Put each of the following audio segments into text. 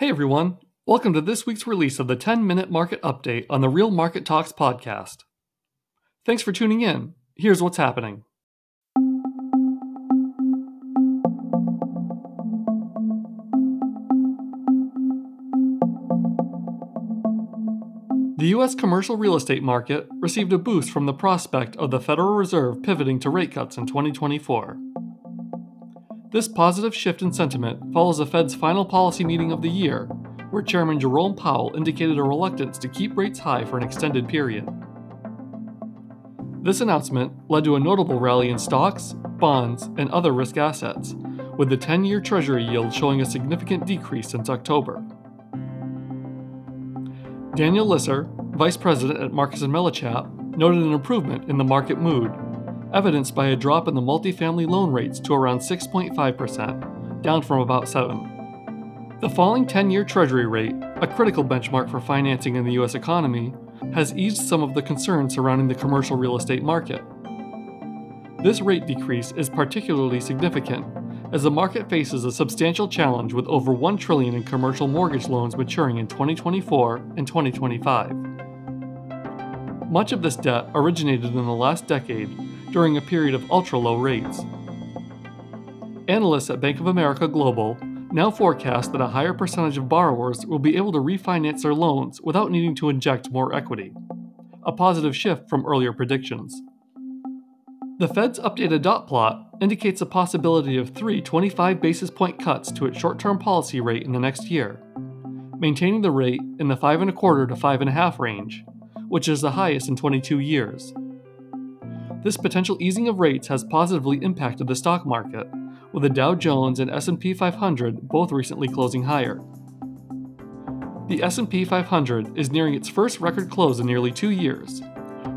Hey everyone, welcome to this week's release of the 10 minute market update on the Real Market Talks podcast. Thanks for tuning in. Here's what's happening. The U.S. commercial real estate market received a boost from the prospect of the Federal Reserve pivoting to rate cuts in 2024. This positive shift in sentiment follows the Fed's final policy meeting of the year, where Chairman Jerome Powell indicated a reluctance to keep rates high for an extended period. This announcement led to a notable rally in stocks, bonds, and other risk assets, with the 10 year Treasury yield showing a significant decrease since October. Daniel Lisser, Vice President at Marcus & Millichap, noted an improvement in the market mood evidenced by a drop in the multifamily loan rates to around 6.5%, down from about 7. The falling 10-year treasury rate, a critical benchmark for financing in the US economy, has eased some of the concerns surrounding the commercial real estate market. This rate decrease is particularly significant as the market faces a substantial challenge with over 1 trillion in commercial mortgage loans maturing in 2024 and 2025. Much of this debt originated in the last decade during a period of ultra low rates. Analysts at Bank of America Global now forecast that a higher percentage of borrowers will be able to refinance their loans without needing to inject more equity, a positive shift from earlier predictions. The Fed's updated dot plot indicates a possibility of three 25 basis point cuts to its short term policy rate in the next year, maintaining the rate in the 5.25 to 5.5 range, which is the highest in 22 years. This potential easing of rates has positively impacted the stock market, with the Dow Jones and S&P 500 both recently closing higher. The S&P 500 is nearing its first record close in nearly 2 years,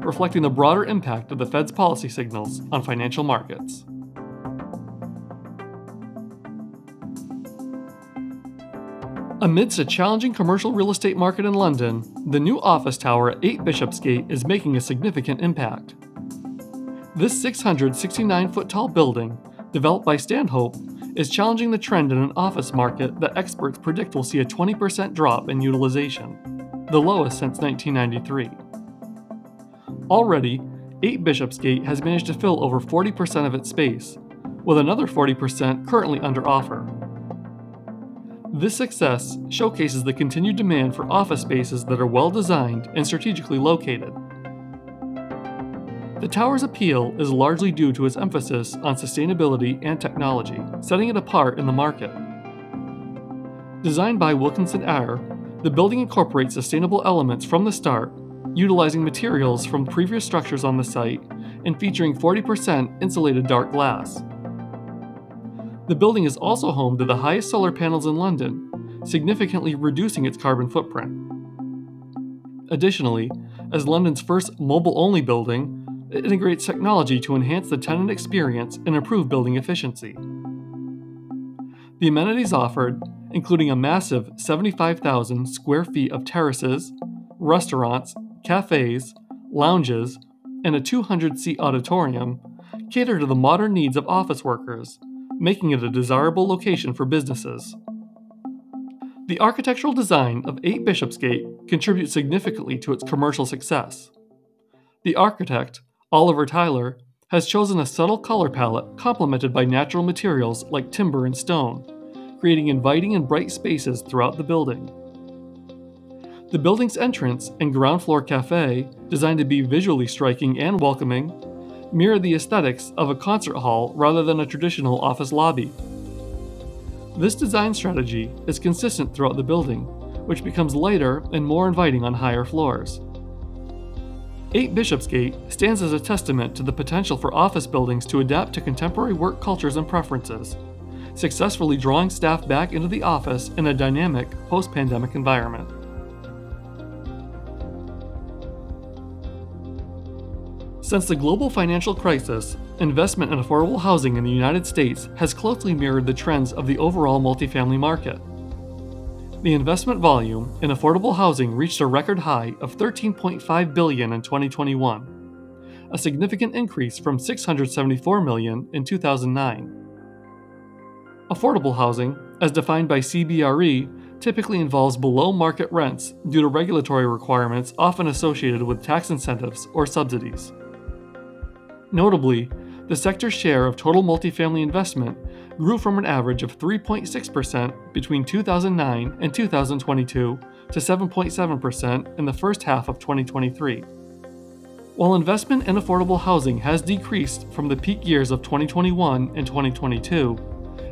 reflecting the broader impact of the Fed's policy signals on financial markets. Amidst a challenging commercial real estate market in London, the new office tower at 8 Bishopsgate is making a significant impact. This 669 foot tall building, developed by Stanhope, is challenging the trend in an office market that experts predict will see a 20% drop in utilization, the lowest since 1993. Already, 8 Bishopsgate has managed to fill over 40% of its space, with another 40% currently under offer. This success showcases the continued demand for office spaces that are well designed and strategically located. The tower's appeal is largely due to its emphasis on sustainability and technology, setting it apart in the market. Designed by Wilkinson Eyre, the building incorporates sustainable elements from the start, utilizing materials from previous structures on the site and featuring 40% insulated dark glass. The building is also home to the highest solar panels in London, significantly reducing its carbon footprint. Additionally, as London's first mobile only building, it integrates technology to enhance the tenant experience and improve building efficiency. The amenities offered, including a massive 75,000 square feet of terraces, restaurants, cafes, lounges, and a 200 seat auditorium, cater to the modern needs of office workers, making it a desirable location for businesses. The architectural design of 8 Bishopsgate contributes significantly to its commercial success. The architect, Oliver Tyler has chosen a subtle color palette complemented by natural materials like timber and stone, creating inviting and bright spaces throughout the building. The building's entrance and ground floor cafe, designed to be visually striking and welcoming, mirror the aesthetics of a concert hall rather than a traditional office lobby. This design strategy is consistent throughout the building, which becomes lighter and more inviting on higher floors. 8 Bishopsgate stands as a testament to the potential for office buildings to adapt to contemporary work cultures and preferences, successfully drawing staff back into the office in a dynamic post pandemic environment. Since the global financial crisis, investment in affordable housing in the United States has closely mirrored the trends of the overall multifamily market. The investment volume in affordable housing reached a record high of 13.5 billion in 2021, a significant increase from 674 million in 2009. Affordable housing, as defined by CBRE, typically involves below market rents due to regulatory requirements often associated with tax incentives or subsidies. Notably, the sector's share of total multifamily investment grew from an average of 3.6% between 2009 and 2022 to 7.7% in the first half of 2023. While investment in affordable housing has decreased from the peak years of 2021 and 2022,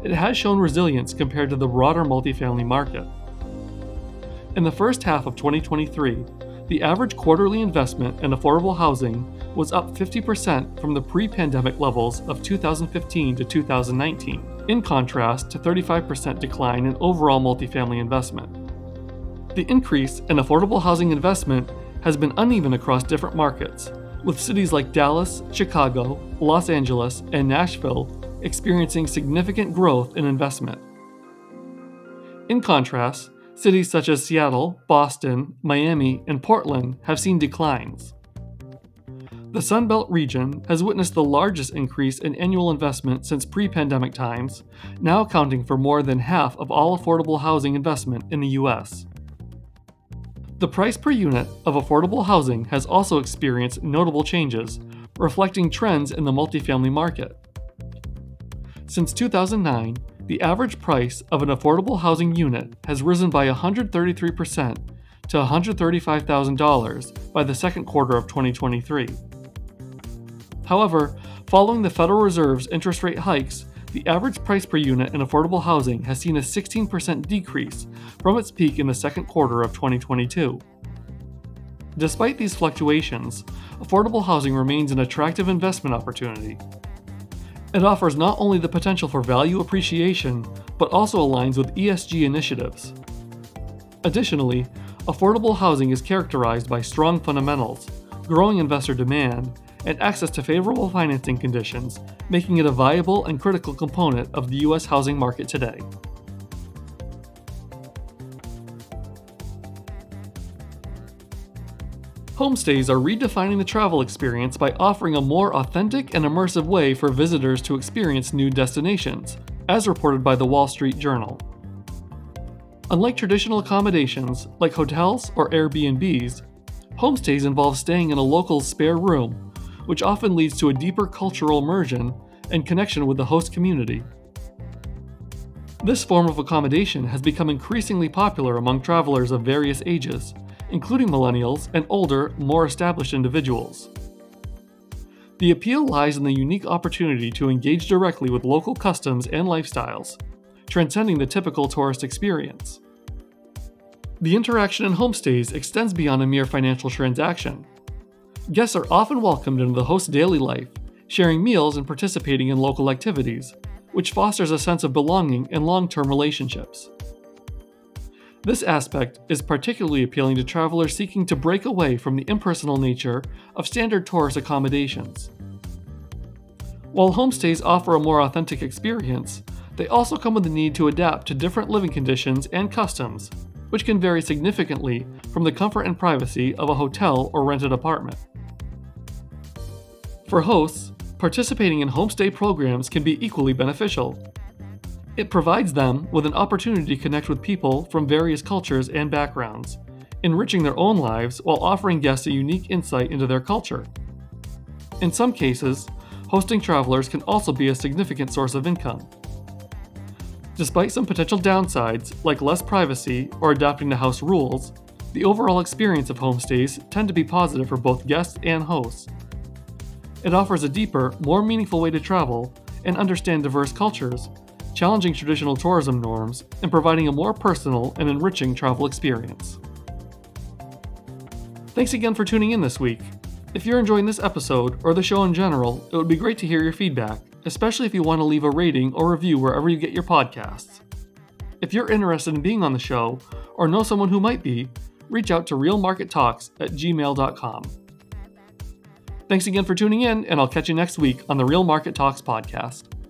it has shown resilience compared to the broader multifamily market. In the first half of 2023, the average quarterly investment in affordable housing was up 50% from the pre pandemic levels of 2015 to 2019, in contrast to 35% decline in overall multifamily investment. The increase in affordable housing investment has been uneven across different markets, with cities like Dallas, Chicago, Los Angeles, and Nashville experiencing significant growth in investment. In contrast, cities such as Seattle, Boston, Miami, and Portland have seen declines. The Sunbelt region has witnessed the largest increase in annual investment since pre pandemic times, now accounting for more than half of all affordable housing investment in the U.S. The price per unit of affordable housing has also experienced notable changes, reflecting trends in the multifamily market. Since 2009, the average price of an affordable housing unit has risen by 133% to $135,000 by the second quarter of 2023. However, following the Federal Reserve's interest rate hikes, the average price per unit in affordable housing has seen a 16% decrease from its peak in the second quarter of 2022. Despite these fluctuations, affordable housing remains an attractive investment opportunity. It offers not only the potential for value appreciation, but also aligns with ESG initiatives. Additionally, affordable housing is characterized by strong fundamentals, growing investor demand, and access to favorable financing conditions, making it a viable and critical component of the U.S. housing market today. Homestays are redefining the travel experience by offering a more authentic and immersive way for visitors to experience new destinations, as reported by the Wall Street Journal. Unlike traditional accommodations, like hotels or Airbnbs, homestays involve staying in a local spare room which often leads to a deeper cultural immersion and connection with the host community. This form of accommodation has become increasingly popular among travelers of various ages, including millennials and older, more established individuals. The appeal lies in the unique opportunity to engage directly with local customs and lifestyles, transcending the typical tourist experience. The interaction in homestays extends beyond a mere financial transaction. Guests are often welcomed into the host's daily life, sharing meals and participating in local activities, which fosters a sense of belonging and long term relationships. This aspect is particularly appealing to travelers seeking to break away from the impersonal nature of standard tourist accommodations. While homestays offer a more authentic experience, they also come with the need to adapt to different living conditions and customs, which can vary significantly from the comfort and privacy of a hotel or rented apartment. For hosts, participating in homestay programs can be equally beneficial. It provides them with an opportunity to connect with people from various cultures and backgrounds, enriching their own lives while offering guests a unique insight into their culture. In some cases, hosting travelers can also be a significant source of income. Despite some potential downsides, like less privacy or adapting to house rules, the overall experience of homestays tend to be positive for both guests and hosts. It offers a deeper, more meaningful way to travel and understand diverse cultures, challenging traditional tourism norms and providing a more personal and enriching travel experience. Thanks again for tuning in this week. If you're enjoying this episode or the show in general, it would be great to hear your feedback, especially if you want to leave a rating or review wherever you get your podcasts. If you're interested in being on the show or know someone who might be, reach out to realmarkettalks at gmail.com. Thanks again for tuning in, and I'll catch you next week on the Real Market Talks podcast.